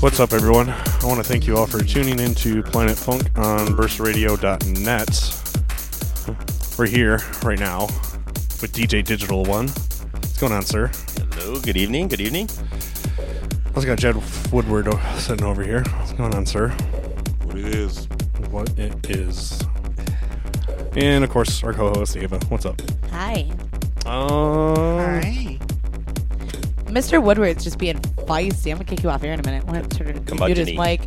What's up, everyone? I want to thank you all for tuning in to Planet Funk on burstradio.net. We're here right now with DJ Digital One. What's going on, sir? Hello, good evening, good evening. I also got Jed Woodward sitting over here. What's going on, sir? What it is. What it is. And of course, our co-host Ava. What's up? Hi. Um, Mr. Woodward's just being feisty. I'm gonna kick you off here in a minute. We'll have to turn it- mute his mic.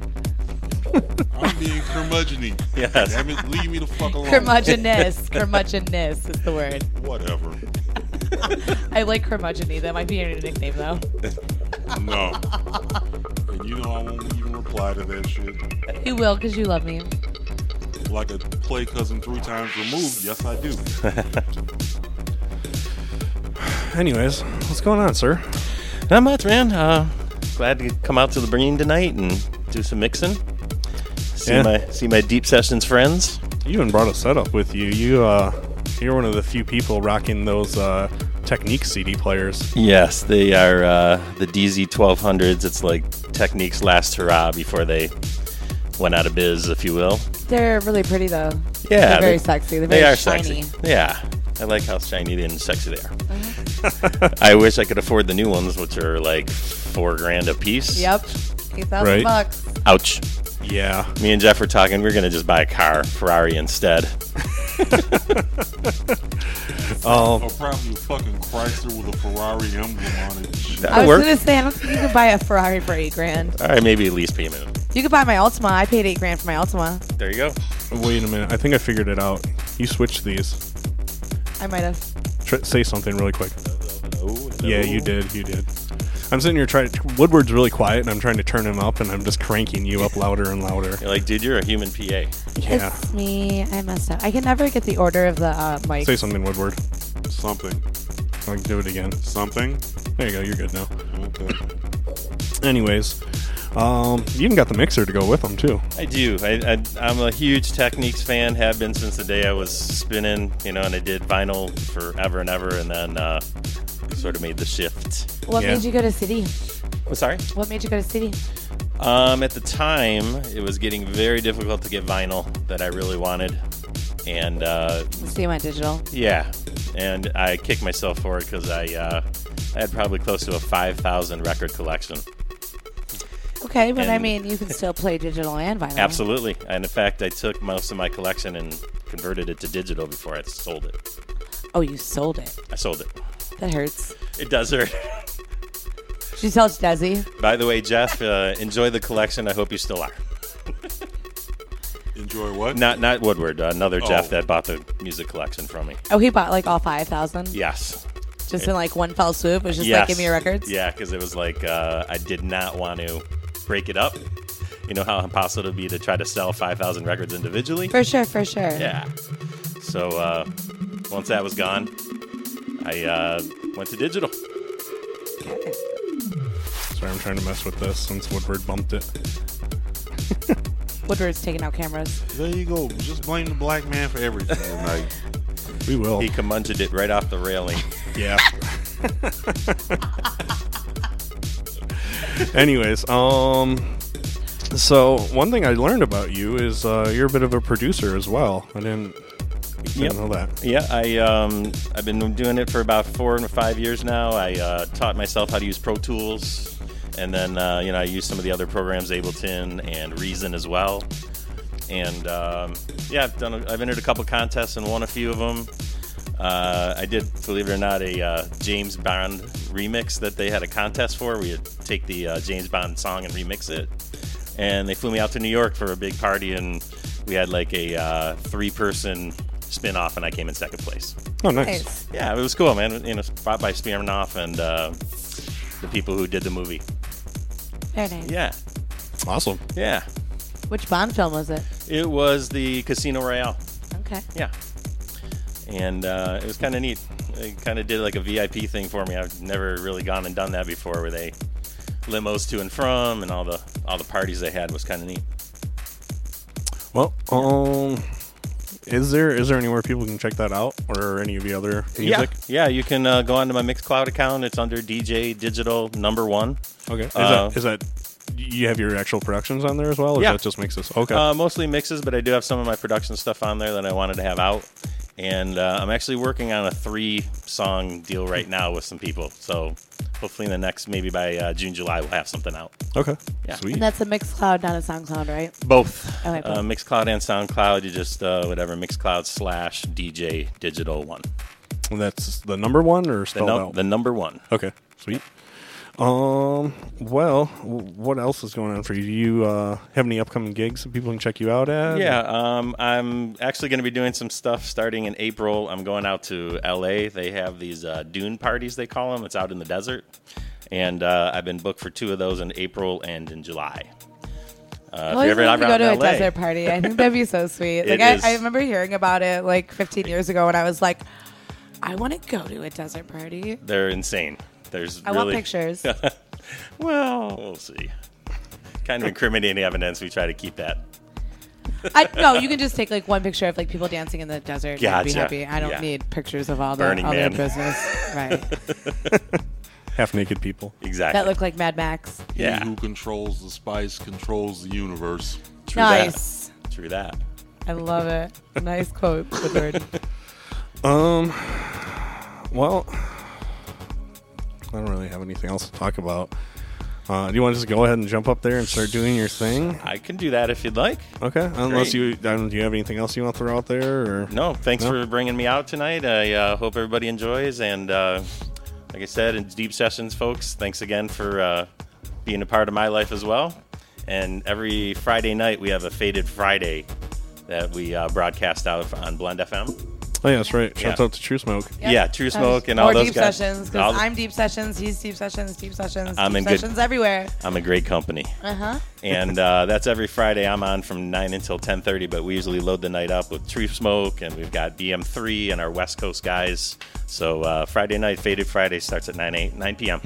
I'm being curmudgeon Yes. Damn it, leave me the fuck alone. Curmudgeonness. Curmudgeonness is the word. Whatever. I like curmudgeon That might be your nickname though. No. And you know I won't even reply to that shit. You will because you love me. Like a play cousin three times removed. Yes, I do. anyways, what's going on, sir? Not much, man. Uh, glad to come out to the Breen tonight and do some mixing. See Yeah. my see my deep sessions friends. You even brought a setup with you. You, uh, you're one of the few people rocking those uh, Technics CD players. Yes, they are uh, the DZ 1200s. It's like Technics' last hurrah before they went out of biz, if you will. They're really pretty though. Yeah, They're very they- sexy. They're They are shiny. sexy. Yeah, I like how shiny and sexy they are. Uh-huh. I wish I could afford the new ones, which are like four grand a piece. Yep. Eight thousand Right. bucks. Ouch. Yeah. Me and Jeff were talking. We're gonna just buy a car, Ferrari instead. Oh, Or probably a fucking Chrysler with a Ferrari emblem on it. Shit. I That'll was work. gonna say I don't think you can buy a Ferrari for eight grand. All right, maybe a lease payment. You could buy my Altima. I paid eight grand for my Altima. There you go. wait a minute. I think I figured it out. You switched these. I might have. Tr- say something really quick. Yeah, you did. You did. I'm sitting here trying. To, Woodward's really quiet, and I'm trying to turn him up, and I'm just cranking you up louder and louder. You're like, dude, you're a human PA. Yeah. It's me. I messed up. I can never get the order of the uh, mic. Say something, Woodward. Something. I'll do it again. Something. There you go. You're good now. Okay. Anyways, um, you even got the mixer to go with them too. I do. I, I, I'm a huge Technics fan. Have been since the day I was spinning. You know, and I did vinyl forever and ever, and then uh, sort of made the shift. What Yeah. made you go to CD? Oh, sorry. What made you go to CD? Um, at the time, it was getting very difficult to get vinyl that I really wanted, and uh, So you went digital. yeah, and I kicked myself for it because I uh, I had probably close to a five thousand record collection. Okay, but I And- mean, you can still play digital and vinyl. Absolutely, and in fact, I took most of my collection and converted it to digital before I sold it. Oh, you sold it. I sold it. That hurts. It does hurt. She tells Desi. By the way, Jeff, uh, enjoy the collection. I hope you still are. Enjoy what? Not not Woodward, uh, another Oh. Jeff that bought the music collection from me. Oh, he bought like all five thousand, Yes. just in like one fell swoop. It was just yes. like, give me your records. Yeah, because it was like uh, I did not want to break it up. You know how impossible it would be to try to sell 5,000 records individually? For sure, for sure. Yeah. So uh, once that was gone, I uh, went to digital. Okay. Sorry, I'm trying to mess with this since Woodward bumped it. Woodward's taking out cameras. There you go. Just blame the black man for everything tonight. We will. He curmudgeoned it right off the railing. Yeah. Anyways, um, so one thing I learned about you is uh, you're a bit of a producer as well. I didn't, Yep. know that. Yeah, I um, I've been doing it for about four and five years now. I uh, taught myself how to use Pro Tools, and then uh, you know I use some of the other programs, Ableton and Reason as well. And um, yeah, I've done. A, I've entered a couple contests and won a few of them. Uh, I did, believe it or not, a uh, James Bond remix that they had a contest for. We would take the uh, James Bond song and remix it, and they flew me out to New York for a big party, and we had like a uh, three-person spin-off, and I came in second place. Oh, nice. Nice. Yeah, it was cool, man. You know, brought by Smirnoff and uh, the people who did the movie. Very nice. Yeah, Awesome. yeah. Which Bond film was it? It was the Casino Royale. Okay. Yeah, and uh, it was kind of neat. They kind of did like a VIP thing for me. I've never really gone and done that before, where they limos to and from, and all the all the parties they had was kind of neat. Well, um, is there is there anywhere people can check that out, or any of the other music? Yeah, yeah. You can uh, go onto my Mixcloud account. It's under DJ Digital Number One. Okay. Is Uh, that is that you have your actual productions on there as well, or Yeah. is that just mixes? Okay. Uh, mostly mixes, but I do have some of my production stuff on there that I wanted to have out. And uh, I'm actually working on a three song deal right now with some people. So hopefully in the next, maybe by uh, June, July, we'll have something out. okay. yeah. Sweet. And that's a Mixcloud, not a SoundCloud, right? Both. Okay, Uh, both. Mixcloud and SoundCloud. You just, uh, whatever, Mixcloud slash DJ Digital One. And that's the number one or The, spelled num- out? the number one. Okay, sweet. Um, well, what else is going on for you? Do you uh, have any upcoming gigs that people can check you out at? Yeah, um, I'm actually going to be doing some stuff starting in April. I'm going out to LA. They have these uh, dune parties, they call them. It's out in the desert. And uh, I've been booked for two of those in April and in July. Uh, I if you're ever to go to a LA, desert party. I think that'd be so sweet. Like I. I remember hearing about it like 15 years ago, and I was like, I want to go to a desert party. they're insane. There's I really, want pictures. Well, we'll see. Kind of incriminating evidence. We try to keep that. I no, you can just take like one picture of like people dancing in the desert. and be happy. I don't Yeah. need pictures of all the Burning all Man. their business. Right. half naked people. Exactly. that look like Mad Max. yeah. He who controls the spice controls the universe. True nice. That. True that. I love it. Nice quote, Woodward. Um, well, I don't really have anything else to talk about. Uh, do you want to just go ahead and jump up there and start doing your thing? I can do that if you'd like. Okay, unless Great. you I don't, do you have anything else you want to throw out there? Or No, thanks No? for bringing me out tonight. I uh, hope everybody enjoys. And uh, like I said, in Deep Sessions, folks, thanks again for uh, being a part of my life as well. And every Friday night, we have a Faded Friday that we uh, broadcast out on Blend FM. Oh yeah, that's right. Shout Yeah. out to True Smoke. Yeah, True Smoke and More all those deep guys. sessions All because the- I'm deep sessions. He's deep sessions. Deep sessions. I'm deep in good- sessions everywhere. I'm a great company. Uh huh. and uh, that's every Friday. I'm on from nine until ten thirty, but we usually load the night up with True Smoke, and we've got BM3 and our West Coast guys. So uh, Friday night, Faded Friday starts at nine eight nine p.m.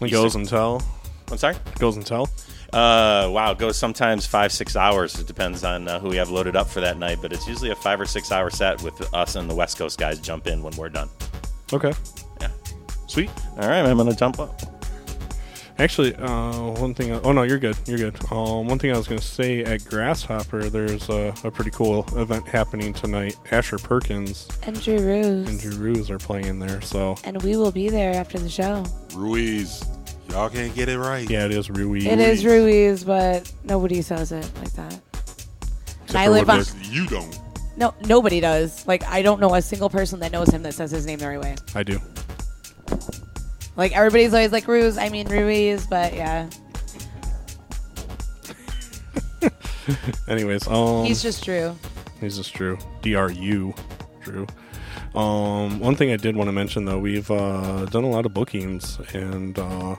It goes and tell. I'm sorry. Goes and tell. Uh, wow, it goes sometimes five six hours. It depends on uh, who we have loaded up for that night, but it's usually a five or six hour set with us and the West Coast guys jump in when we're done. Okay, Yeah. sweet. All right, I'm gonna jump up. Actually, uh, one thing. oh no, you're good. You're good. Um, one thing I was going to say at Grasshopper, there's a, a pretty cool event happening tonight. Asher Perkins And Drew Ruse. and Drew Ruse are playing there. So And we will be there after the show. Ruiz, y'all can't get it right. yeah, it is Ruiz. It is Ruiz, but nobody says it like that. And I live on. You don't. No, nobody does. Like I don't know a single person that knows him that says his name the right way. I do. Like everybody's always like Ruiz. I mean Ruiz, but yeah, Anyways, um, he's just Drew. This is true. DRU, Drew. Um, one thing I did want to mention though, we've uh, done a lot of bookings, and uh,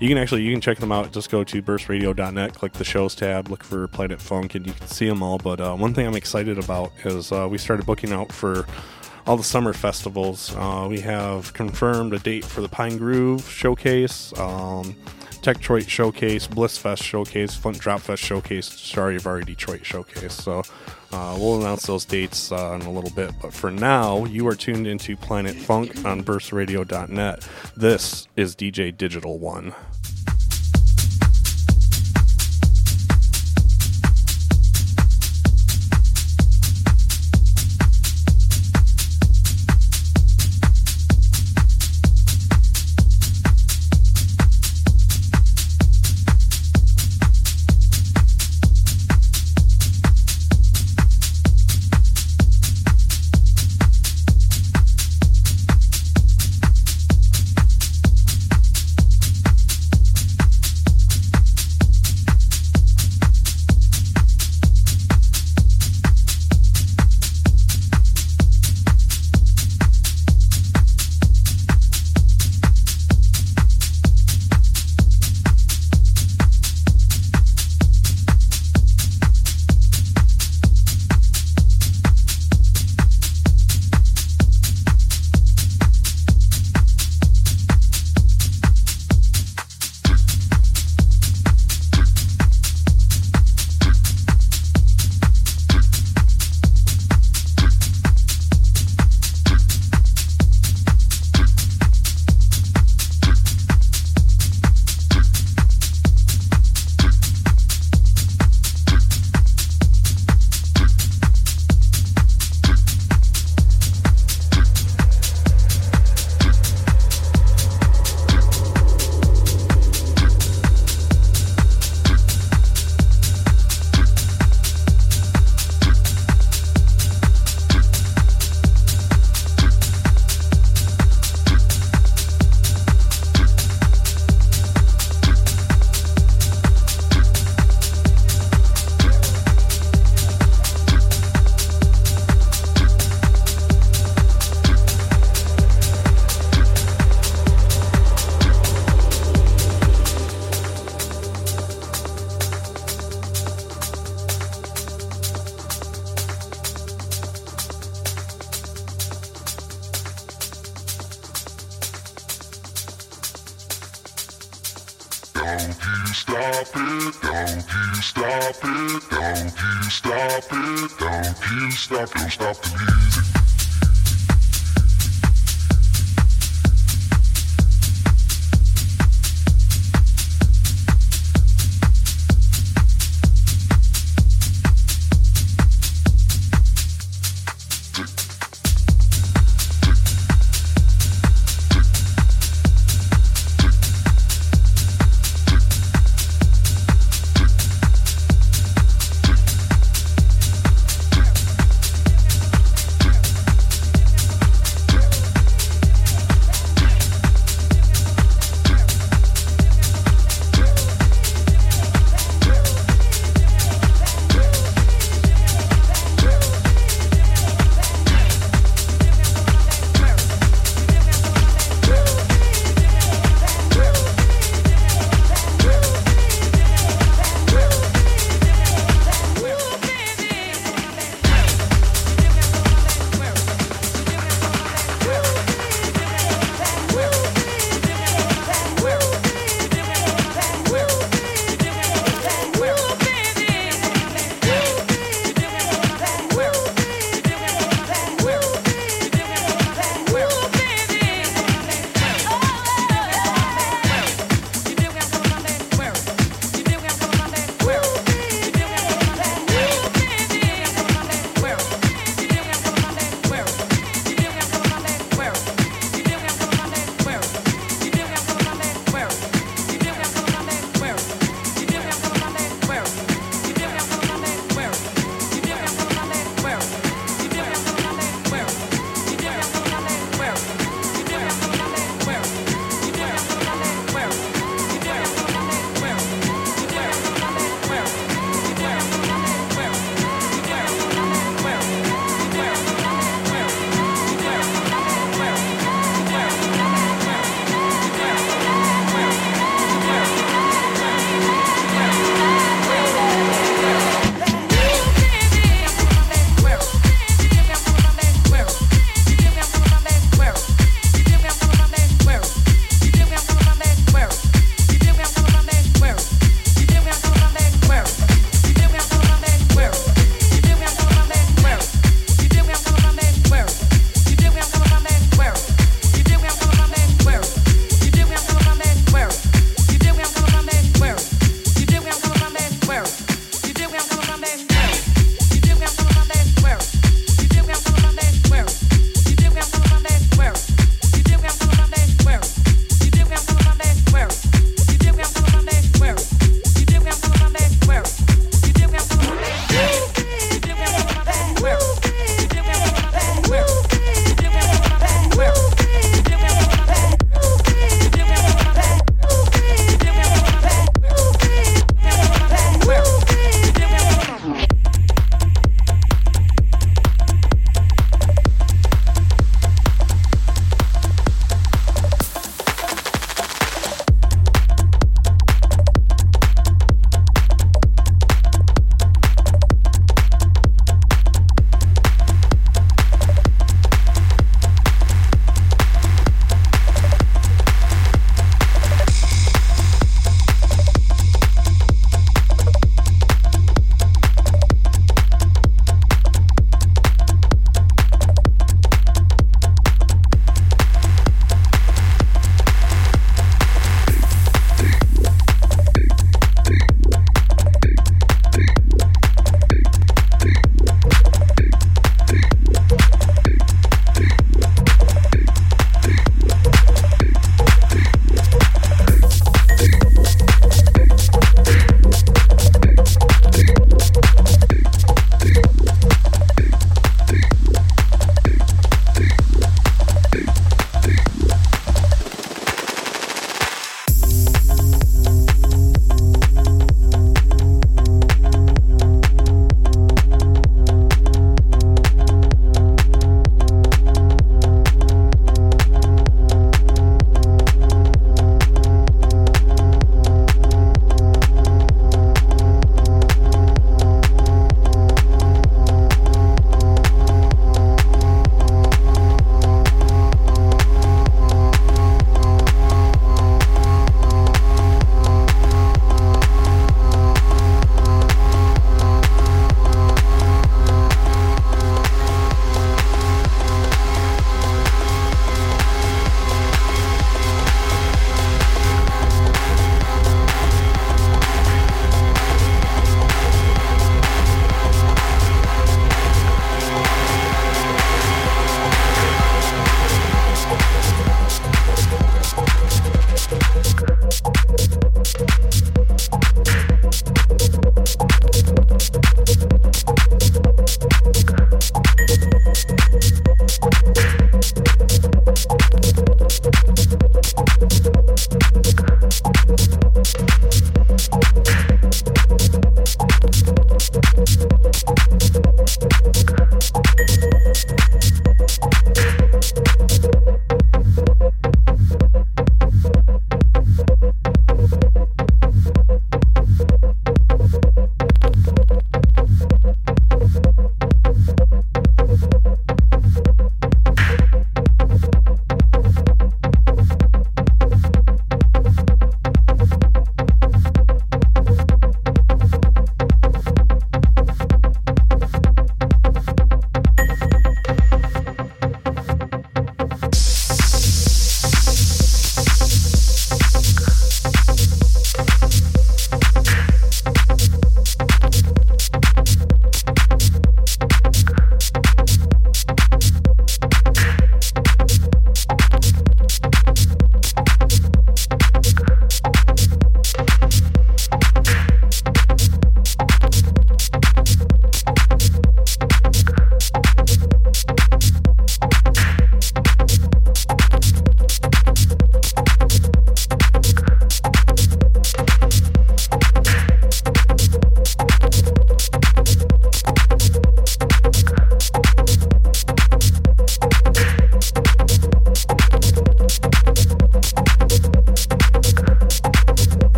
you can actually you can check them out. Just go to burstradio.net, click the shows tab, look for Planet Funk, and you can see them all. But uh, one thing I'm excited about is uh, we started booking out for all the summer festivals. Uh, we have confirmed a date for the Pine Groove Showcase. Um, Techtroid Showcase, Blissfest Showcase, Flint Drop Fest Showcase, Stradivari Detroit Showcase. So uh, we'll announce those dates uh, in a little bit. But for now, you are tuned into Planet Funk on burstradio.net. This is DJ Digital One.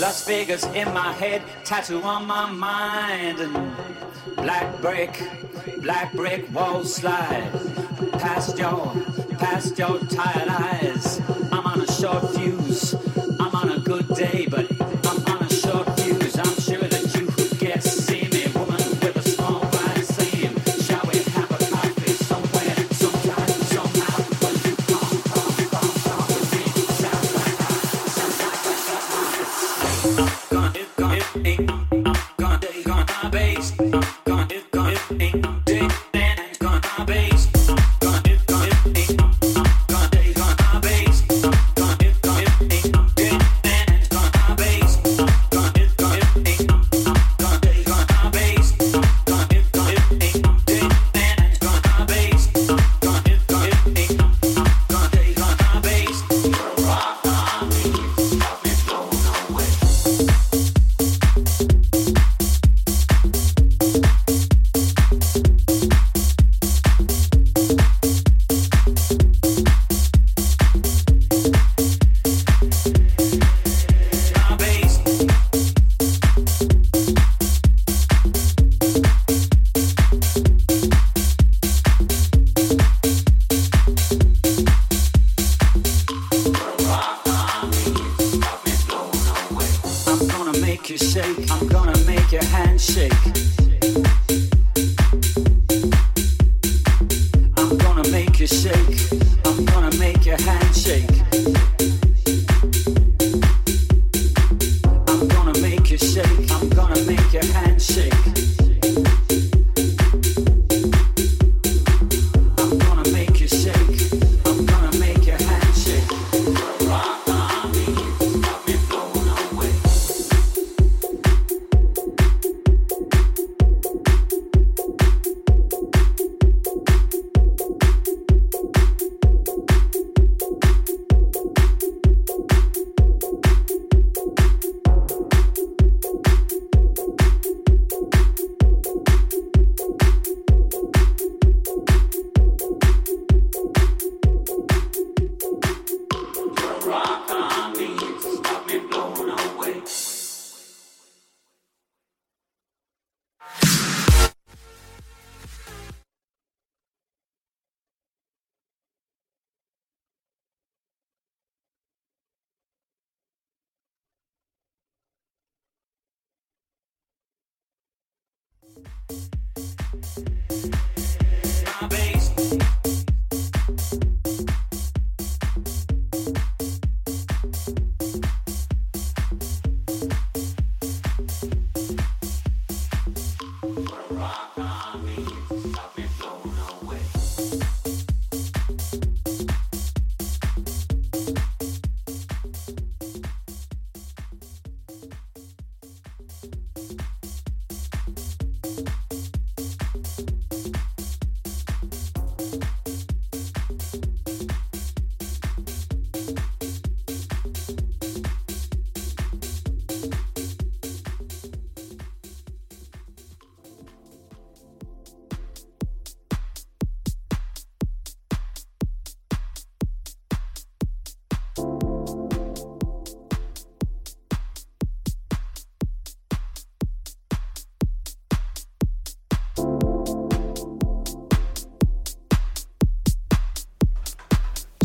Las Vegas in my head, tattoo on my mind, and black brick, black brick walls slide past your, past your tired eyes. I'm on a short fuse. I'm on a good day, but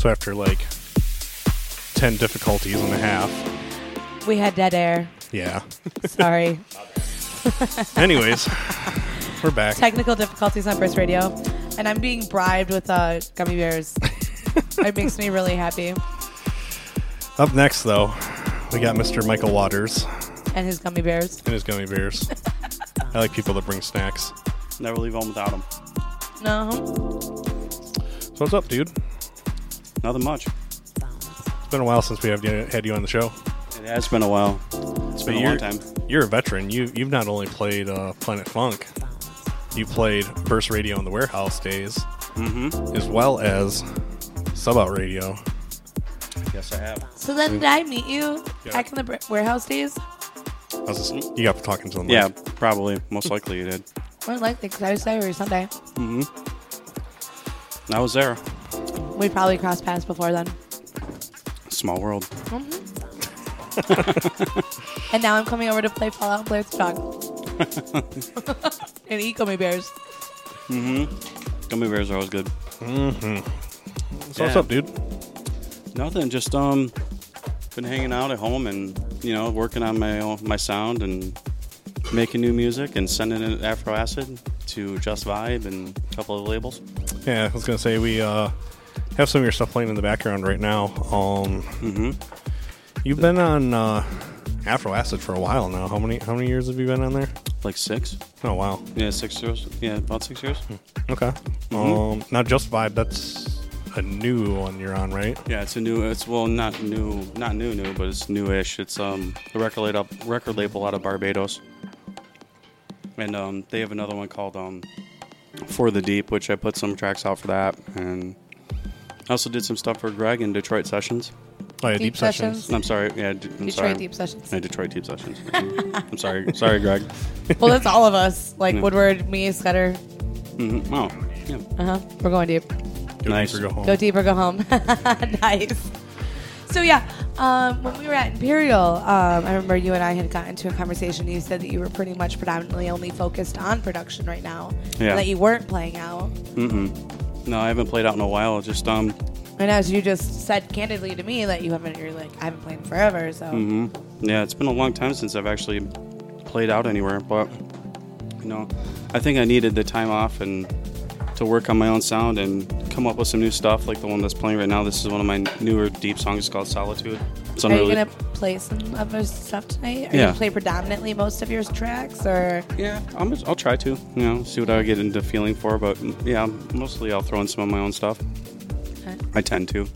So after like 10 difficulties and a half, We had dead air. yeah. Sorry. Anyways, we're back. Technical difficulties on Burst Radio. And I'm being bribed with uh, gummy bears. it makes me really happy. Up next, though, we got Mr. Mykel Waters And his gummy bears. and his gummy bears. I like people that bring snacks. Never leave home without them. No. So what's up, dude? Nothing much. It's been a while since we have you, had you on the show. It has been a while. It's been a long time. You're a veteran. You you've not only played uh, Planet Funk, you played Burst Radio in the warehouse days, Mm-hmm. as well as Sub Out Radio. Yes, I have. So then did I meet you Yeah. back in the br- warehouse days? I was just, you got to talking to them. Yeah, probably. Most likely you did. More likely, because I was there every Sunday. Mm-hmm. I was there. We probably crossed paths before then. Small world. And now I'm coming over to play Fallout and play with the dog. and eat gummy bears. Mm-hmm. Gummy bears are always good. So what's up, dude? Nothing. Just um, been hanging out at home and you know working on my my sound and making new music and sending it Afro Acid to Just Vibe and a couple of labels. Yeah, I was gonna say we uh, have some of your stuff playing in the background right now. Um, Mm-hmm. you've been on uh, Afro Acid for a while now. How many how many years have you been on there? Like six. Oh wow. Yeah, six years. Yeah, about six years. Okay. Mhm. Um, now Just Vibe, that's a new one you're on, right? Yeah, it's a new. It's well, not new, not new, new, but it's newish. It's um a record label, record label out of Barbados, and um they have another one called um For the Deep, which I put some tracks out for that, and I also did some stuff for Greg in Detroit Sessions. Oh yeah, Deep Deep, Sessions. Sessions. I'm sorry, yeah, d- I'm Detroit sorry. Deep Sessions. Yeah, Detroit Deep Sessions. I'm sorry, sorry, Greg. Well, that's all of us. Like Yeah. Woodward, me, Scudder. hmm Oh, yeah, Uh huh. We're going deep. Go Nice. deep or go home. Go deep or go home. nice. So yeah, um, when we were at Imperial, um, I remember you and I had gotten into a conversation. You said that you were pretty much predominantly only focused on production right now, Yeah. and that you weren't playing out. mm-mm. No, I haven't played out in a while. Just um, And as you just said candidly to me that you haven't, you're like, I haven't played in forever. So hmm Yeah, it's been a long time since I've actually played out anywhere, but you know, I think I needed the time off and to work on my own sound and come up with some new stuff, like the one that's playing right now. This is one of my newer deep songs It's called Solitude. It's are you gonna play some of your stuff tonight? Are you Yeah. gonna play predominantly most of your tracks, or Yeah, I'm, I'll try to. You know, see what I get into feeling for, but mm, yeah, mostly I'll throw in some of my own stuff. Okay. I tend to.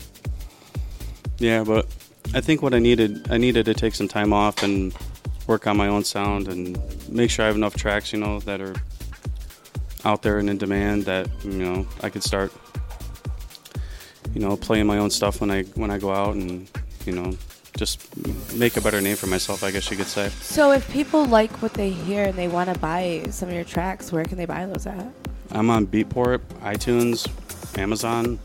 Yeah, but I think what I needed, I needed to take some time off and work on my own sound and make sure I have enough tracks, you know, that are out there and in demand that you know I could start, you know, playing my own stuff when I when I go out and you know just make a better name for myself, I guess you could say. so? If people like what they hear and they want to buy some of your tracks, where can they buy those at? I'm on Beatport, iTunes, Amazon,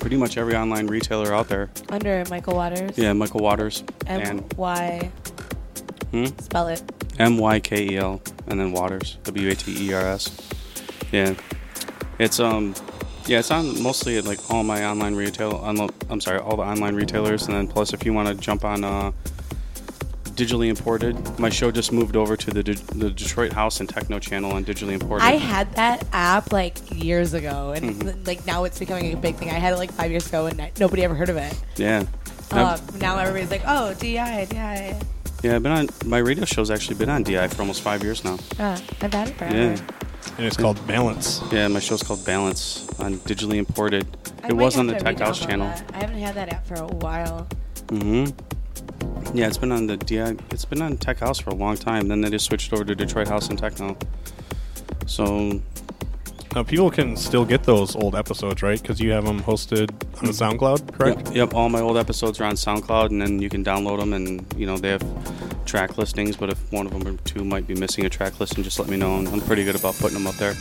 pretty much every online retailer out there. Under Mykel Waters. Yeah, Mykel Waters M Y. Hmm? Spell it. M Y K E L and then Waters, W A T E R S. Yeah, it's um, yeah, it's on mostly at like all my online retail. unlo- I'm sorry, all the online retailers, and then plus if you want to jump on uh, digitally imported. My show just moved over to the De- the Detroit House and Techno channel on digitally imported. I had that app like years ago, and Mm-hmm. like now it's becoming a big thing. I had it like five years ago, and nobody ever heard of it. yeah. I've- now everybody's like, "Oh, DI, DI." yeah, I've been on my radio show's actually been on DI for almost five years now. Uh, I've had it forever. Yeah. And it's called Balance. Yeah, my show's called Balance on digitally imported. I it was on the Tech House channel. that. I haven't had that app for a while. Mm-hmm. Yeah, it's been on the DI. It's been on Tech House for a long time. Then they just switched over to Detroit House and Techno. So Now, people can still get those old episodes, right? Because you have them hosted on the SoundCloud, correct? Yep, yep, all my old episodes are on SoundCloud, and then you can download them, and you know they have track listings. But if one of them or two might be missing a track listing, just let me know. And I'm pretty good about putting them up there.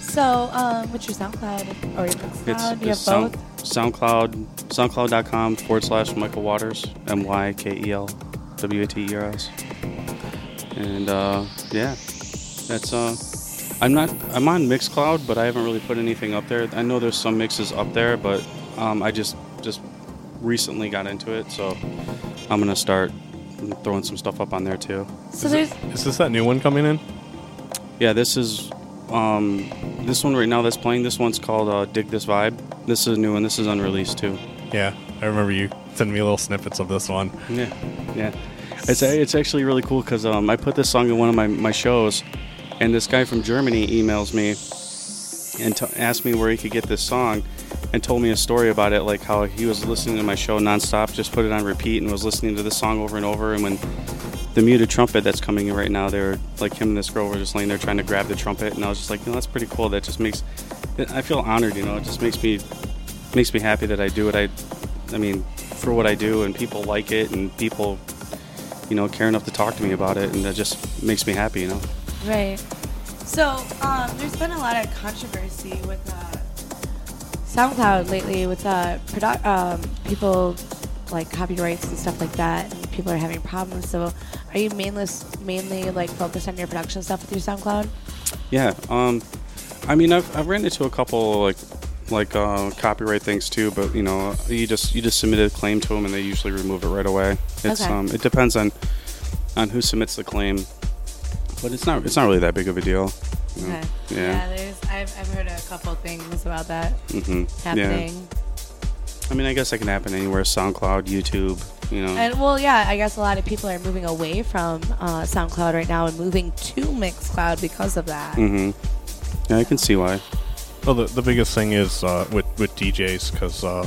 So, um, what's your SoundCloud or your Mixcloud? It's, you have it's sound, both. SoundCloud, SoundCloud.com forward slash Mykel Waters, M Y K E L W A T E R S. And uh, yeah, that's uh, I'm not I'm on Mixcloud, but I haven't really put anything up there. I know there's some mixes up there, but um, I just just recently got into it, so I'm gonna start throwing some stuff up on there too. So there's Is this that new one coming in? Yeah, this is um, this one right now that's playing. This one's called uh, "Dig This Vibe." This is a new one. This is unreleased too. Yeah, I remember you sending me little snippets of this one. Yeah, yeah. It's it's actually really cool because um, I put this song in one of my, my shows, and this guy from Germany emails me and t- asked me where he could get this song, and told me a story about it, like how he was listening to my show nonstop, just put it on repeat, and was listening to this song over and over. And when the muted trumpet that's coming in right now, they were like him and this girl were just laying there trying to grab the trumpet, and I was just like, you know, that's pretty cool. That just makes I feel honored, you know. It just makes me makes me happy that I do what I, I mean, for what I do, and people like it, and people, you know, care enough to talk to me about it, and that just makes me happy, you know. Right. So um, there's been a lot of controversy with uh, SoundCloud lately, with uh, produ- um, people like copyrights and stuff like that, and people are having problems. So are you mainly mainly like focused on your production stuff with your SoundCloud? Yeah. Um, I mean, I've, I've ran into a couple like like uh, copyright things too, but you know, you just you just submit a claim to them, and they usually remove it right away. It's Okay. um, it depends on on who submits the claim, but it's not it's not really that big of a deal. you know. Okay. Yeah. there's I've, I've heard a couple things about that hmm happening. I mean, I guess it can happen anywhere: SoundCloud, YouTube. You know. And well, yeah, I guess a lot of people are moving away from uh, SoundCloud right now and moving to Mixcloud because of that. Mm-hmm. Yeah, I can see why. Well, the, the biggest thing is uh, with with DJs because uh,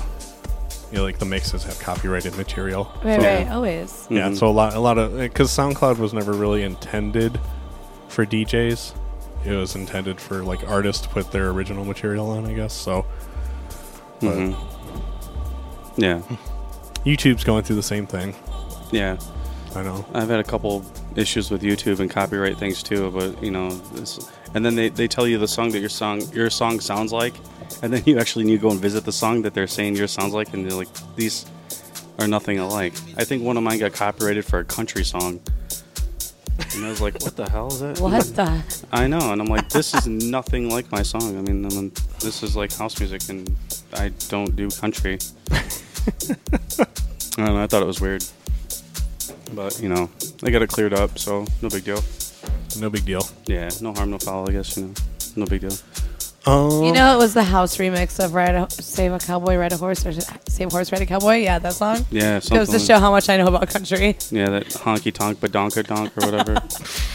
you know, like the mixes have copyrighted material. Right, So- right, always. Yeah, Mhm. so a lot, a lot of because SoundCloud was never really intended for DJs. It was intended for like artists to put their original material on, I guess. So, but hmm Yeah. YouTube's going through the same thing. Yeah. I know. I've had a couple issues with YouTube and copyright things too, but you know, this, and then they, they tell you the song that your song your song sounds like, and then you actually need to go and visit the song that they're saying yours sounds like, and they're like these are nothing alike. I think one of mine got copyrighted for a country song, and I was like, what the hell is that? What the? I know, and I'm like, this is nothing like my song. I mean, I'm, this is like house music, and I don't do country. I. I thought it was weird, but you know, I got it cleared up, so no big deal. No big deal. Yeah, no harm, no foul. I guess you know, no big deal. Um, You know, it was the house remix of Ride a, Save a Cowboy, Ride a Horse, or Save a Horse, Ride a Cowboy. Yeah, that song. Yeah, Goes something. to show how much I know about country. yeah, that honky tonk, badonka donk or whatever.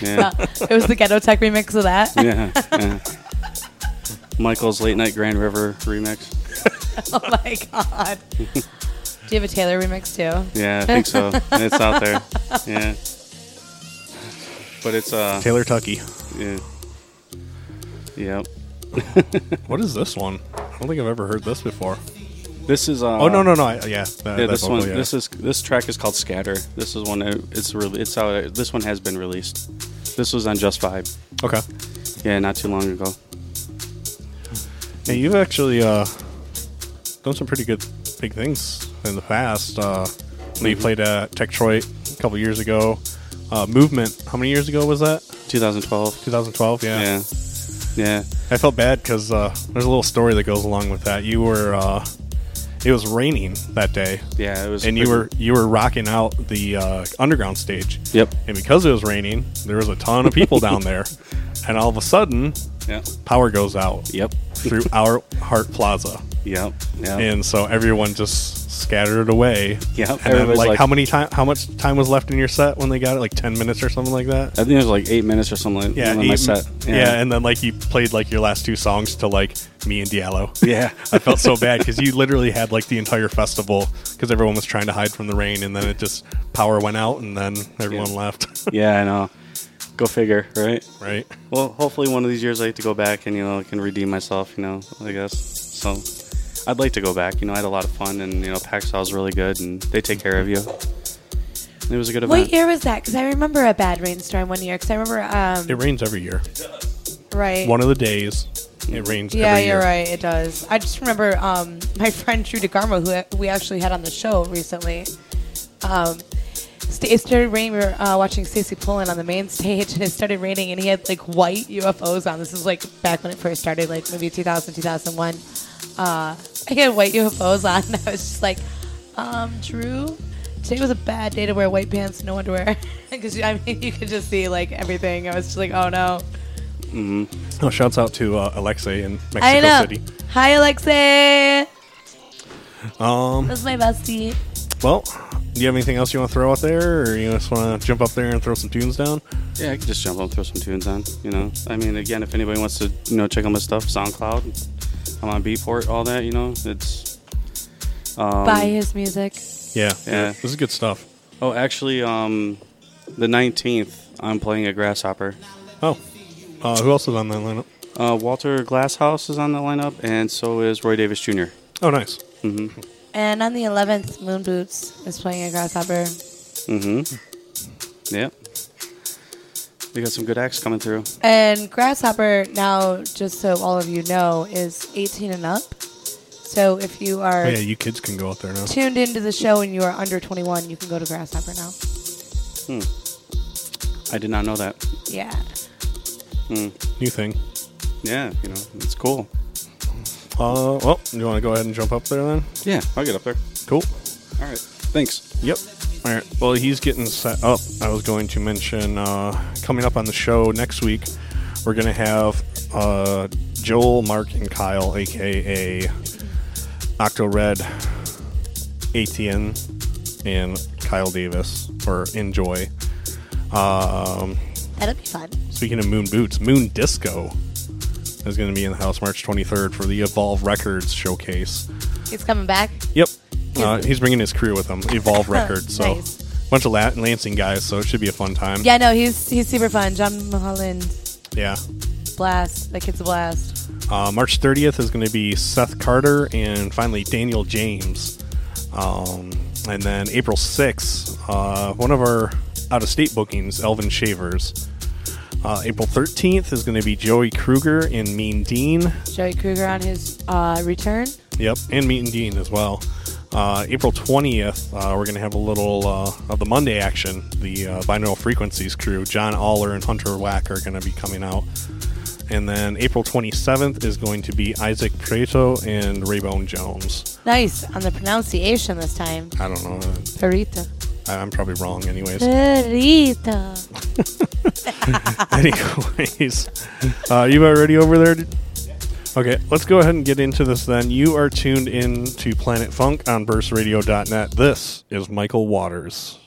Yeah, yeah, it was the Ghetto Tech remix of that. yeah, yeah. Mykel's late night Grand River remix. oh my god. Do you have a Taylor remix too? Yeah, I think so. it's out there. Yeah, but it's uh, Taylor Tucky. yeah, yep. What is this one? I don't think I've ever heard this before. This is uh, oh no no no! I, yeah, that, Yeah, this vocal, one. yeah. This is this track is called Scatter. This is one. that- It's really. It's out. This one has been released. This was on Just Vibe. okay. Yeah, not too long ago. Hey, you've actually uh, done some pretty good big things in the past. Uh, when you played at Techtroit a couple years ago. Uh, Movement. How many years ago was that? 2012. 2012. Yeah. Yeah. Yeah. I felt bad because uh, there's a little story that goes along with that. You were uh, it was raining that day, Yeah, it was. and you were you were rocking out the uh, underground stage. Yep. And because it was raining, there was a ton of people down there, and all of a sudden, Yeah. power goes out Yep. through our Hart Plaza, Yep. Yep. and so everyone just scattered away. Yep, And then, everybody's like, like- how many time? How much time was left in your set when they got it? Like ten minutes or something like that. I think it was like eight minutes or something. Like Yeah, on my eight- set. Yeah. and then like you played like your last two songs to like me and Diallo. Yeah. I felt so bad because you literally had like the entire festival because everyone was trying to hide from the rain, and then it just power went out, and then everyone Yeah. left. yeah, I know. Go figure, right? right? Well, hopefully one of these years I get to go back and you know I can redeem myself. You know, I guess so. I'd like to go back. You know, I had a lot of fun, and you know, Paxahau was really good, and they take care of you. It was a good event. What year was that? Because I remember a bad rainstorm one year. Because I remember, um, It rains every year. right? One of the days, it rains. yeah, every you're year. right. It does. I just remember um, my friend Drew DeGarmo, who we actually had on the show recently. Um, st- it started raining. We were uh, watching Stacey Pullen on the main stage, and it started raining, and he had like white UFOs on. This is like back when it first started, like maybe 2000, 2001. Uh, I had white UFOs on, and I was just like, um, Drew, today was a bad day to wear white pants, no underwear, because I mean you could just see like everything. I was just like, oh no. Oh, shouts out to uh, Alexei in Mexico I know. City. Hi, Alexei. Um, That's my bestie. Well, do you have anything else you want to throw out there, or you just want to jump up there and throw some tunes down? Yeah, I could just jump up, and throw some tunes on. You know, I mean, again, if anybody wants to, you know, check out my stuff, SoundCloud, I'm on Beatport, all that. You know, it's. Um, Buy his music. Yeah, Yeah. This is good stuff. Oh, actually, um, the 19th, I'm playing at Grasshopper. Oh, uh, who else is on that lineup? Uh, Walter Glasshouse is on the lineup, and so is Roy Davis Jr. Oh, nice. Mm-hmm. And on the 11th, Moon Boots is playing at Grasshopper. Mm-hmm. Yep. We got some good acts coming through. And Grasshopper now, just so all of you know, is 18 and up. So if you are Oh, yeah, you kids can go out there now. tuned into the show and you are under 21, you can go to Grasshopper now. Hmm. I did not know that. Yeah. Hmm. New thing. Yeah, you know, it's cool. Uh, well, you want to go ahead and jump up there then? Yeah, I'll get up there. Cool. All right. Thanks. Yep. All right. Well, he's getting set up. I was going to mention uh, coming up on the show next week, we're going to have uh, Joel, Mark, and Kyle, aka Octo Red, ATN, and Kyle Davis, or Enjoy. Um, That'll be fun. speaking of Moon Boots, Moon Disco is going to be in the house March 23rd for the Evolve Records showcase. He's coming back. Yep. Uh, he's bringing his crew with him, Evolve Records. So, Nice. bunch of La- Lansing guys, so it should be a fun time. Yeah, no, he's he's super fun. John Mulholland, Yeah. blast. That kid's a blast. Uh, March 30th is going to be Seth Carter and finally Daniel James. Um, and then April 6th, uh, one of our out of state bookings, Elvin Shavers. Uh, April 13th is going to be Joey Kruger and Mean Dean. Joey Kruger on his uh, return. Yep, and Mean Dean as well. Uh, April 20th, uh, we're going to have a little uh, of the Monday action. The uh, Binaural Frequencies crew, John Aller and Hunter Wack, are going to be coming out. And then April 27th is going to be Isaac Preto and Raybone Jones. Nice on the pronunciation this time. I don't know. Perita. I'm probably wrong, anyways. Anyways, uh, you about ready over there? Okay, let's go ahead and get into this then. You are tuned in to Planet Funk on burstradio.net. This is Mykel Waters.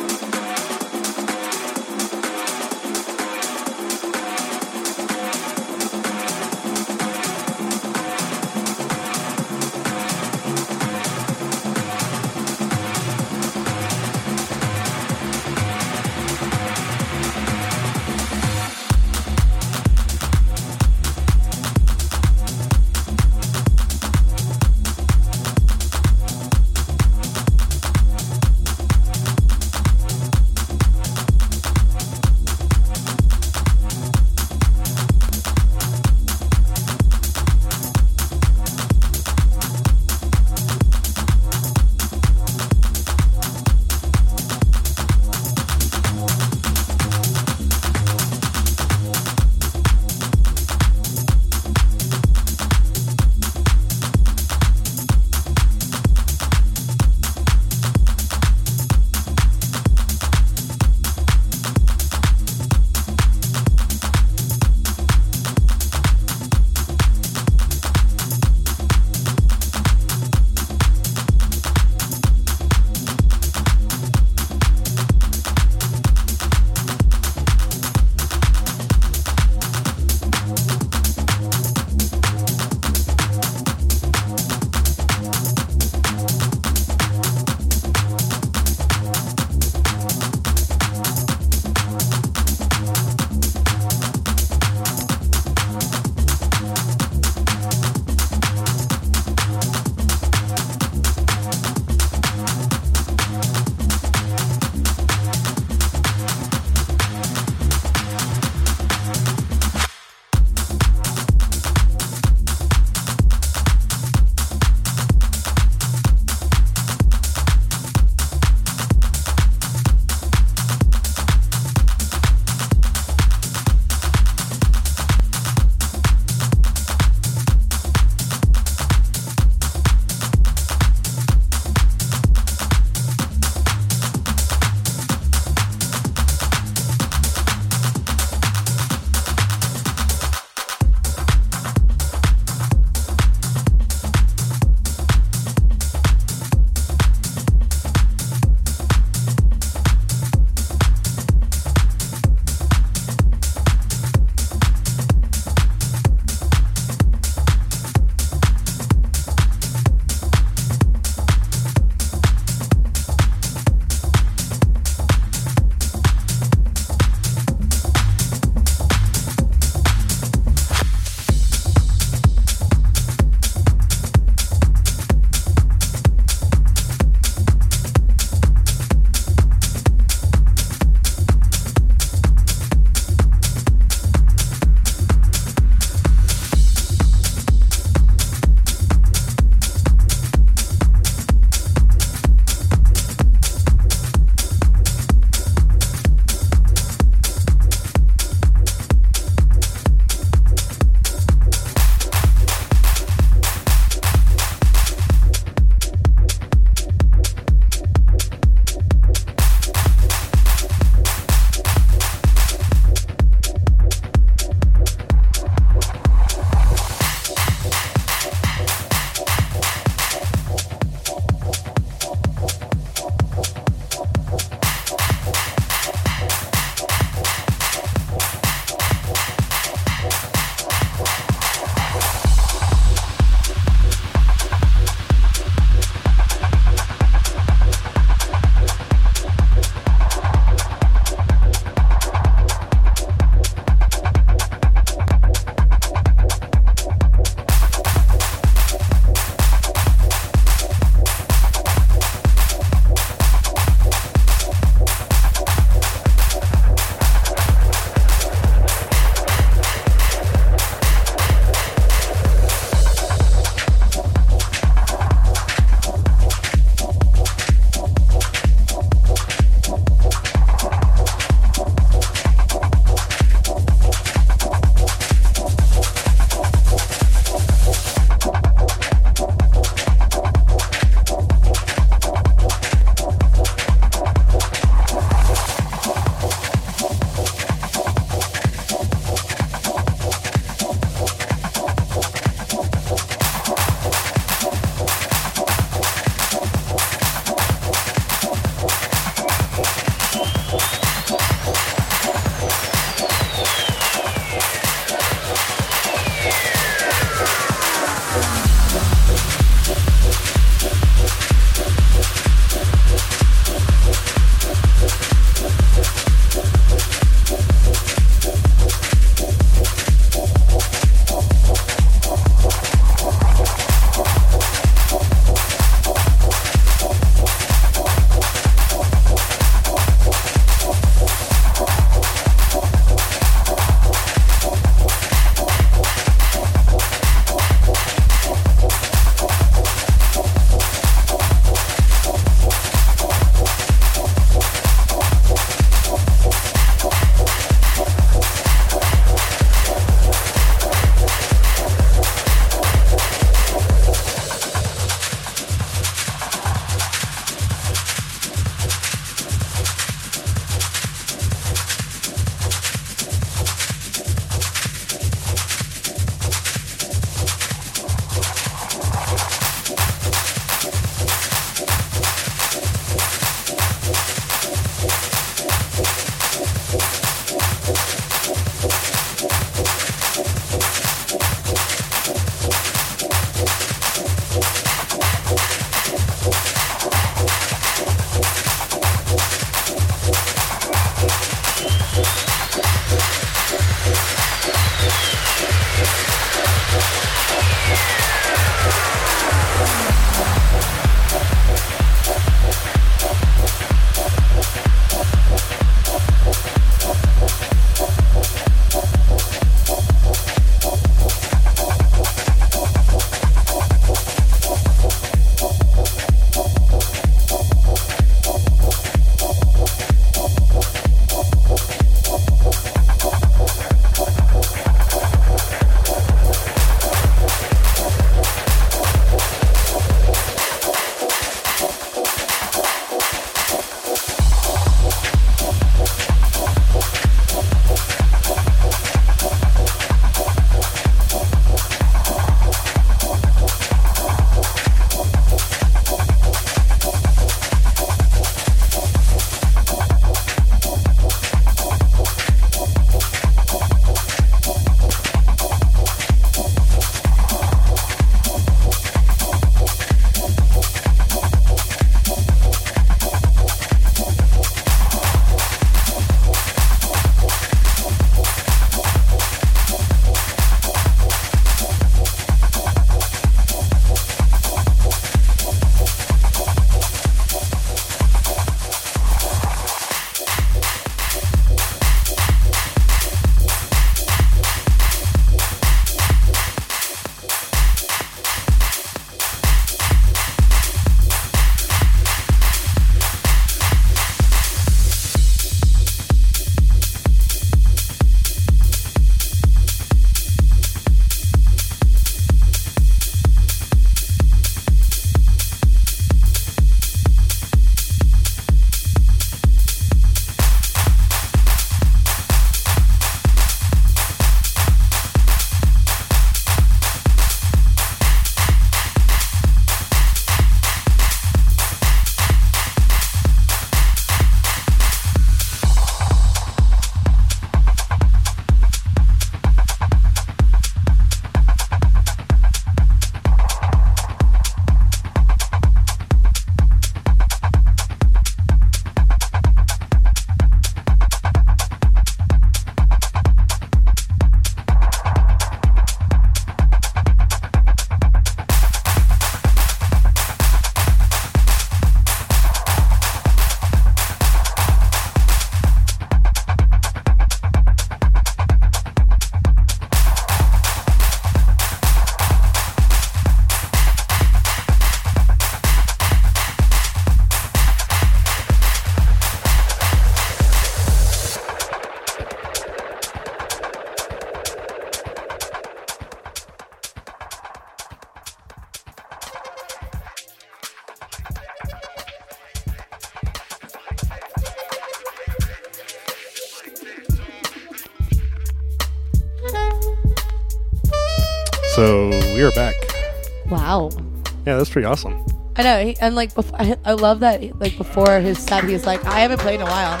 Pretty awesome. I know, he, and like before, I, I love that. Like before his set, he's like, "I haven't played in a while.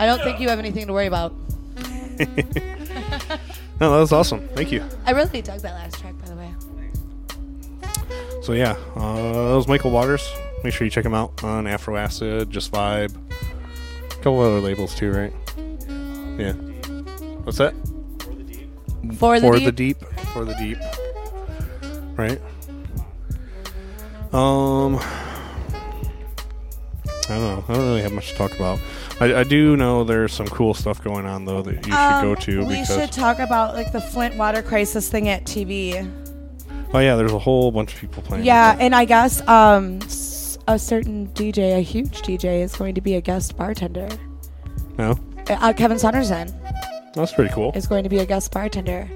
I don't think you have anything to worry about." No, that was awesome. Thank you. I really dug that last track, by the way. So yeah, uh, that was Mykel Waters. Make sure you check him out on Afro Acid, Just Vibe, a couple other labels too, right? Yeah. What's that? For the Deep. For deep. For the deep. For the deep. Much to talk about. I, I do know there's some cool stuff going on though that you should Um, go to we because should talk about like the Flint water crisis thing at TV. oh yeah, there's a whole bunch of people playing. Yeah, and I guess um, a certain DJ, a huge DJ, is going to be a guest bartender. No, Uh, Kevin Saunderson that's pretty cool. is going to be a guest bartender.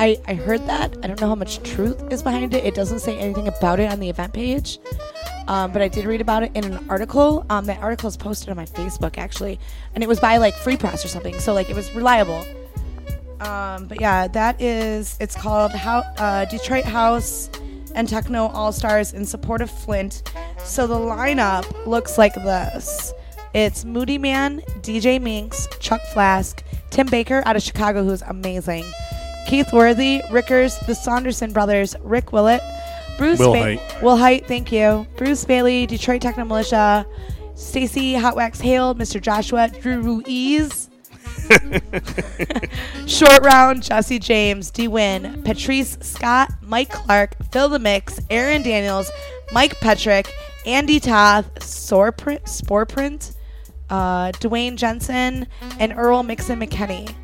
I, I heard that. I don't know how much truth is behind it. It doesn't say anything about it on the event page. Um, but I did read about it in an article. Um, that article is posted on my Facebook actually, and it was by like Free Press or something. So like it was reliable. Um, but yeah, that is. It's called How uh, Detroit House and Techno All Stars in support of Flint. So the lineup looks like this. It's Moodymann, DJ Minx, Chuck Flask, Tim Baker out of Chicago, who's amazing. Keith Worthy, Rickers, the Saunderson brothers, Rick Wilhite, Bruce Will Ba- Height. Will Height, thank you. Bruce Bailey, Detroit Techno Militia, Stacey Hot Wax Hale, Mr. Joshua, Drew Ruiz, Short Round, Jesse James, D Win, Patrice Scott, Mike Clark, Phil the Mix, Aaron Daniels, Mike Petrick, Andy Toth, Sorprint, Sporprint, uh, Dwayne Jensen, and Earl Mixon McKinney.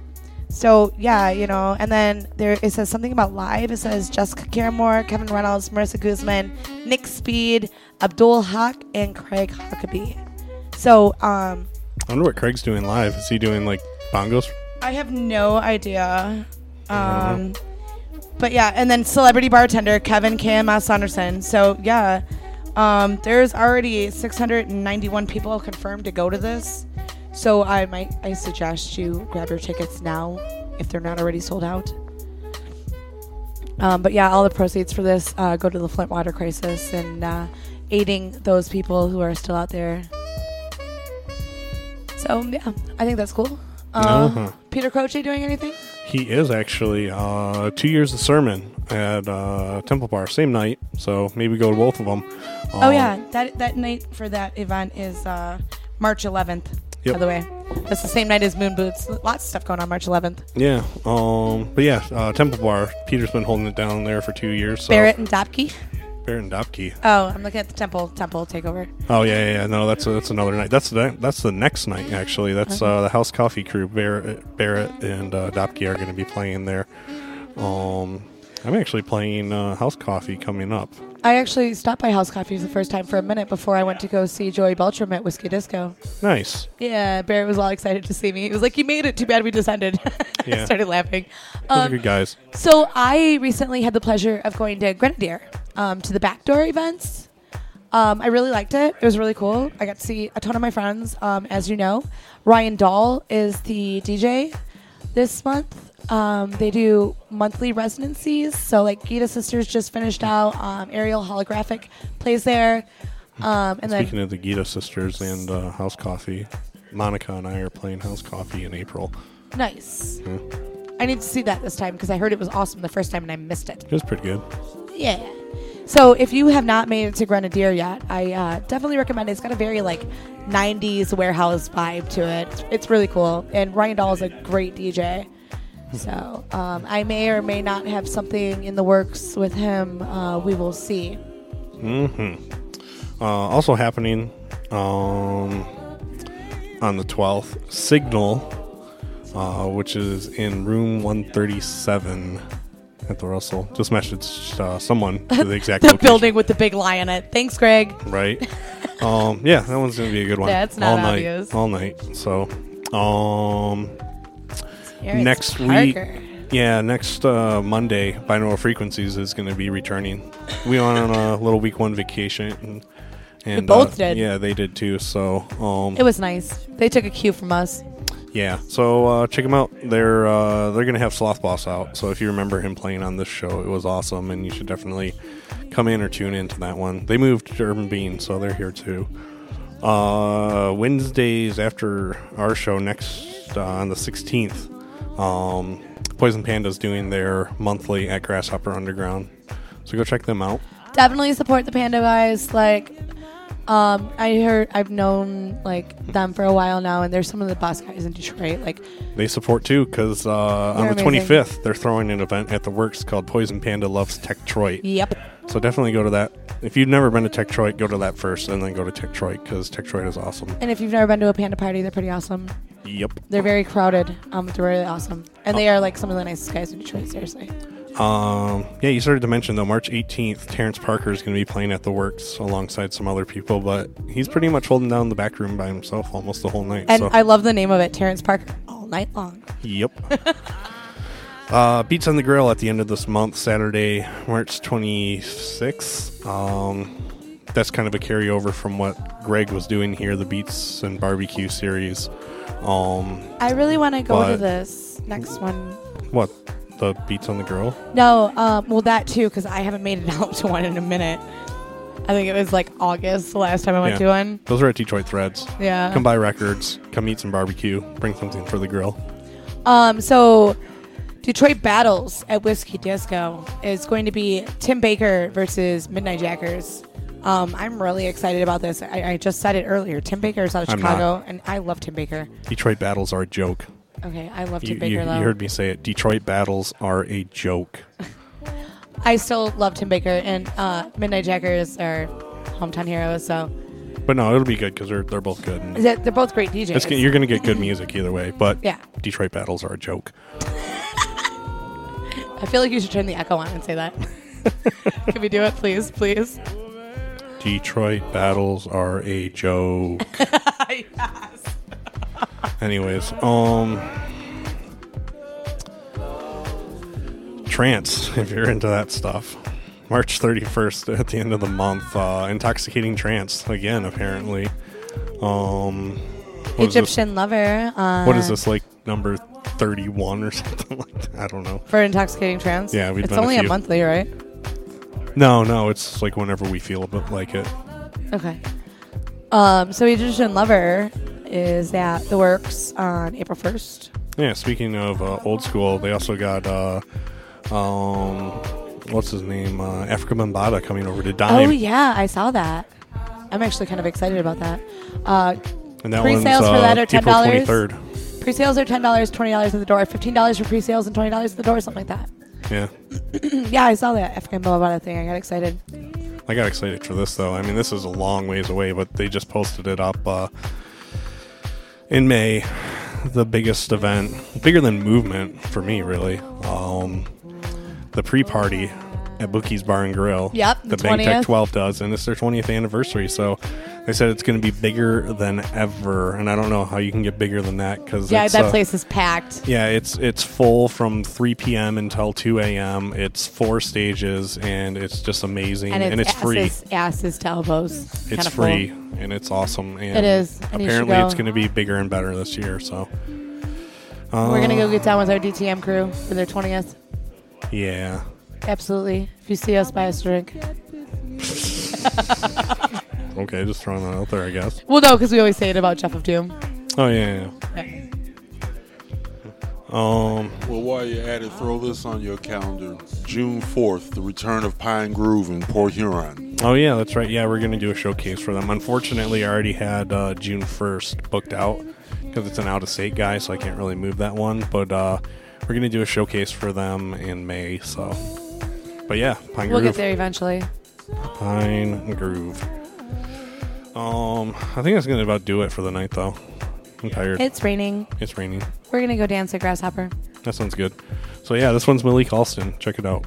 So yeah, you know, and then there it says something about live. It says Jessica Care Moore, Kevin Reynolds, Marissa Guzman, Nick Speed, Abdul Haqq, and Craig Huckaby. So um, I wonder what Craig's doing live. Is he doing like bongos? I have no idea. Um, but yeah, and then celebrity bartender Kevin KMS Saunderson. So yeah, um, there's already 691 people confirmed to go to this. So I might I suggest you grab your tickets now if they're not already sold out. Um, but yeah, all the proceeds for this uh, go to the Flint water crisis and uh, aiding those people who are still out there. So yeah, I think that's cool. Uh, Uh-huh. Peter Croce doing anything? He is actually uh, two years of sermon at uh, Temple Bar, same night. So maybe go to both of them. oh yeah, that that night for that event is uh, March 11th. By the way, that's the same night as Moon Boots. Lots of stuff going on March 11th. Yeah. Um. But yeah, uh, Temple Bar. Peter's been holding it down there for two years. So. Barrett and Dopke. Barrett and Dopke. Oh, I'm looking at the Temple Temple Takeover. Oh yeah, yeah, yeah. No, that's that's another night. That's the that's the next night actually. That's uh, the House Coffee crew. Barrett, Barrett and uh, Dopke are going to be playing there. Um, I'm actually playing uh, House Coffee coming up. I actually stopped by House Coffee for the first time for a minute before I went to go see Joey Beltram at Whiskey Disco. Nice. Yeah, Barrett was all excited to see me. He was like, "You made it. Too bad we descended." I Yeah. started laughing. Um, good guys. So I recently had the pleasure of going to Grenadier um, to the backdoor events. Um, I really liked it. It was really cool. I got to see a ton of my friends. Um, as you know, Ryan Dahl is the DJ this month. Um, they do monthly residencies. So like Gita Sisters just finished out. Um, Ariel Holographic plays there. Um, and then Speaking of the Gita sisters and uh, House Coffee, Monica and I are playing House Coffee in April. nice. Yeah. I need to see that this time because I heard it was awesome the first time and I missed it. It was pretty good. Yeah. So if you have not made it to Grenadier yet, I uh, definitely recommend it. It's got a very like 90s warehouse vibe to it. It's, it's really cool. And Ryan Dahl is a great DJ. So um, I may or may not have something in the works with him. Uh, we will see. hmm Uh, also happening um, on the 12th, Signal, uh, which is in room 137 at the Russell. Just messaged uh, someone to the exact the location. building with the big lion in it. Thanks, Greg. Right. um, yeah, that one's gonna be a good one. That's not all night, obvious. all night. So, um, Next week, yeah, next uh, Monday, binaural frequencies is gonna be returning. We went on a little week one vacation, and, and both uh, did. Yeah, they did too. So, um, It was nice. They took a cue from us. Yeah, so uh, check them out. They're uh, they're gonna have Sloth Boss out. So if you remember him playing on this show, it was awesome, and you should definitely come in or tune into that one. They moved to Urban Bean, so they're here too. Uh, Wednesdays after our show next uh, on the 16th, um, Poison Panda's doing their monthly at Grasshopper Underground. So go check them out. Definitely support the Panda guys. Like, um, I heard I've known like them for a while now, and they're some of the best guys in Detroit. Like, They support too because uh, on the amazing. 25th they're throwing an event at the Works called Poison Panda Loves Techtroit. Yep. So definitely go to that. If you've never been to Techtroit, go to that first, and then go to Techtroit because Techtroit is awesome. and if you've never been to a Panda party, they're pretty awesome. Yep. They're very crowded. Um, they're really awesome, and they are like some of the nicest guys in Detroit. Seriously. Um, yeah, you started to mention though, March 18th, Terrence Parker is going to be playing at the Works alongside some other people, but he's pretty much holding down the back room by himself almost the whole night. And so. I love the name of it, Terrence Parker, all night long. Yep. uh, Beats on the Grill at the end of this month, Saturday, March 26th. Um, that's kind of a carryover from what Greg was doing here, the Beats and Barbecue series. Um, I really want to go to this next one. what? The Beats on the Grill? No, um, well that too, because I haven't made it out to one in a minute. I think it was like August the last time I went Yeah. to one. Those are at Detroit Threads. Yeah. Come buy records, come eat some barbecue, bring something for the grill. Um, so Detroit Battles at Whiskey Disco is going to be Tim Baker versus Midnight Jackers. Um, I'm really excited about this. I, I just said it earlier. Tim Baker is out of I'm Chicago, not. and I love Tim Baker. Detroit battles are a joke. Okay, I love Tim You, Baker you, you heard me say it. Detroit battles are a joke. I still love Tim Baker, and uh, Midnight Jackers are hometown heroes. So But no, it'll be good because they're, they're both good. they're they're both great DJs. you're going to get good music either way, but Yeah. Detroit battles are a joke. I feel like you should turn the echo on and say that. Can we do it, please, please? Detroit battles are a joke. Anyways, um, trance. If you're into that stuff, March 31st at the end of the month. Uh, intoxicating trance again. Apparently, um, what is this? Egyptian Lover. Uh, What is this like number 31 or something like that? I don't know. for intoxicating trance? Yeah, we've it's done a only a few. monthly, right? No, no, it's like whenever we feel a bit like it. Okay. Um, so Egyptian Lover is at the Works on April first. Yeah, speaking of uh, old school, they also got uh, um, what's his name? Uh, Afrika Bambaataa coming over to Dime. Oh yeah, I saw that. I'm actually kind of excited about that. Uh, And that pre-sales one's, for uh, that are ten April dollars. 23rd. Pre-sales are ten dollars, twenty dollars at the door, fifteen dollars for pre-sales, and twenty dollars at the door, something like that. Yeah, yeah, I saw that African Bambaataa thing. I got excited. I got excited for this though. I mean, this is a long ways away, but they just posted it up uh, in May. The biggest event, bigger than Movement for me, really. Um, the pre-party at Bookie's Bar and Grill. Yep, the the Bank Tech 12 does, and it's their 20th anniversary. So they said it's going to be bigger than ever, and I don't know how you can get bigger than that because Yeah, that uh, place is packed. Yeah, it's it's full from 3 p.m. until 2 a.m. It's four stages, and it's just amazing, And it's, free. asses, asses to elbows. It's free full. and it's awesome. And It is, and apparently, it's going to be bigger and better this year. So We're gonna go Uh, get down with our DTM crew for their twentieth. Yeah, Absolutely. If you see us, buy us a drink. okay, just throwing that out there, I guess. Well, no, because we always say it about Jeff of Doom. Oh yeah, yeah. Um, Well, while you're at it, throw this on your calendar. June 4th, the return of Pine Groove in Port Huron. oh yeah, that's right. Yeah, we're going to do a showcase for them. Unfortunately, I already had uh, June 1st booked out because it's an out-of-state guy, so I can't really move that one. But uh, we're going to do a showcase for them in May. So, but yeah, Pine We'll Groove. get there eventually. Pine Groove. Um, I think that's gonna about do it for the night, though. I'm tired. It's raining. It's raining. We're gonna go dance at Grasshopper. That sounds good. So yeah, this one's Millie Colston. Check it out.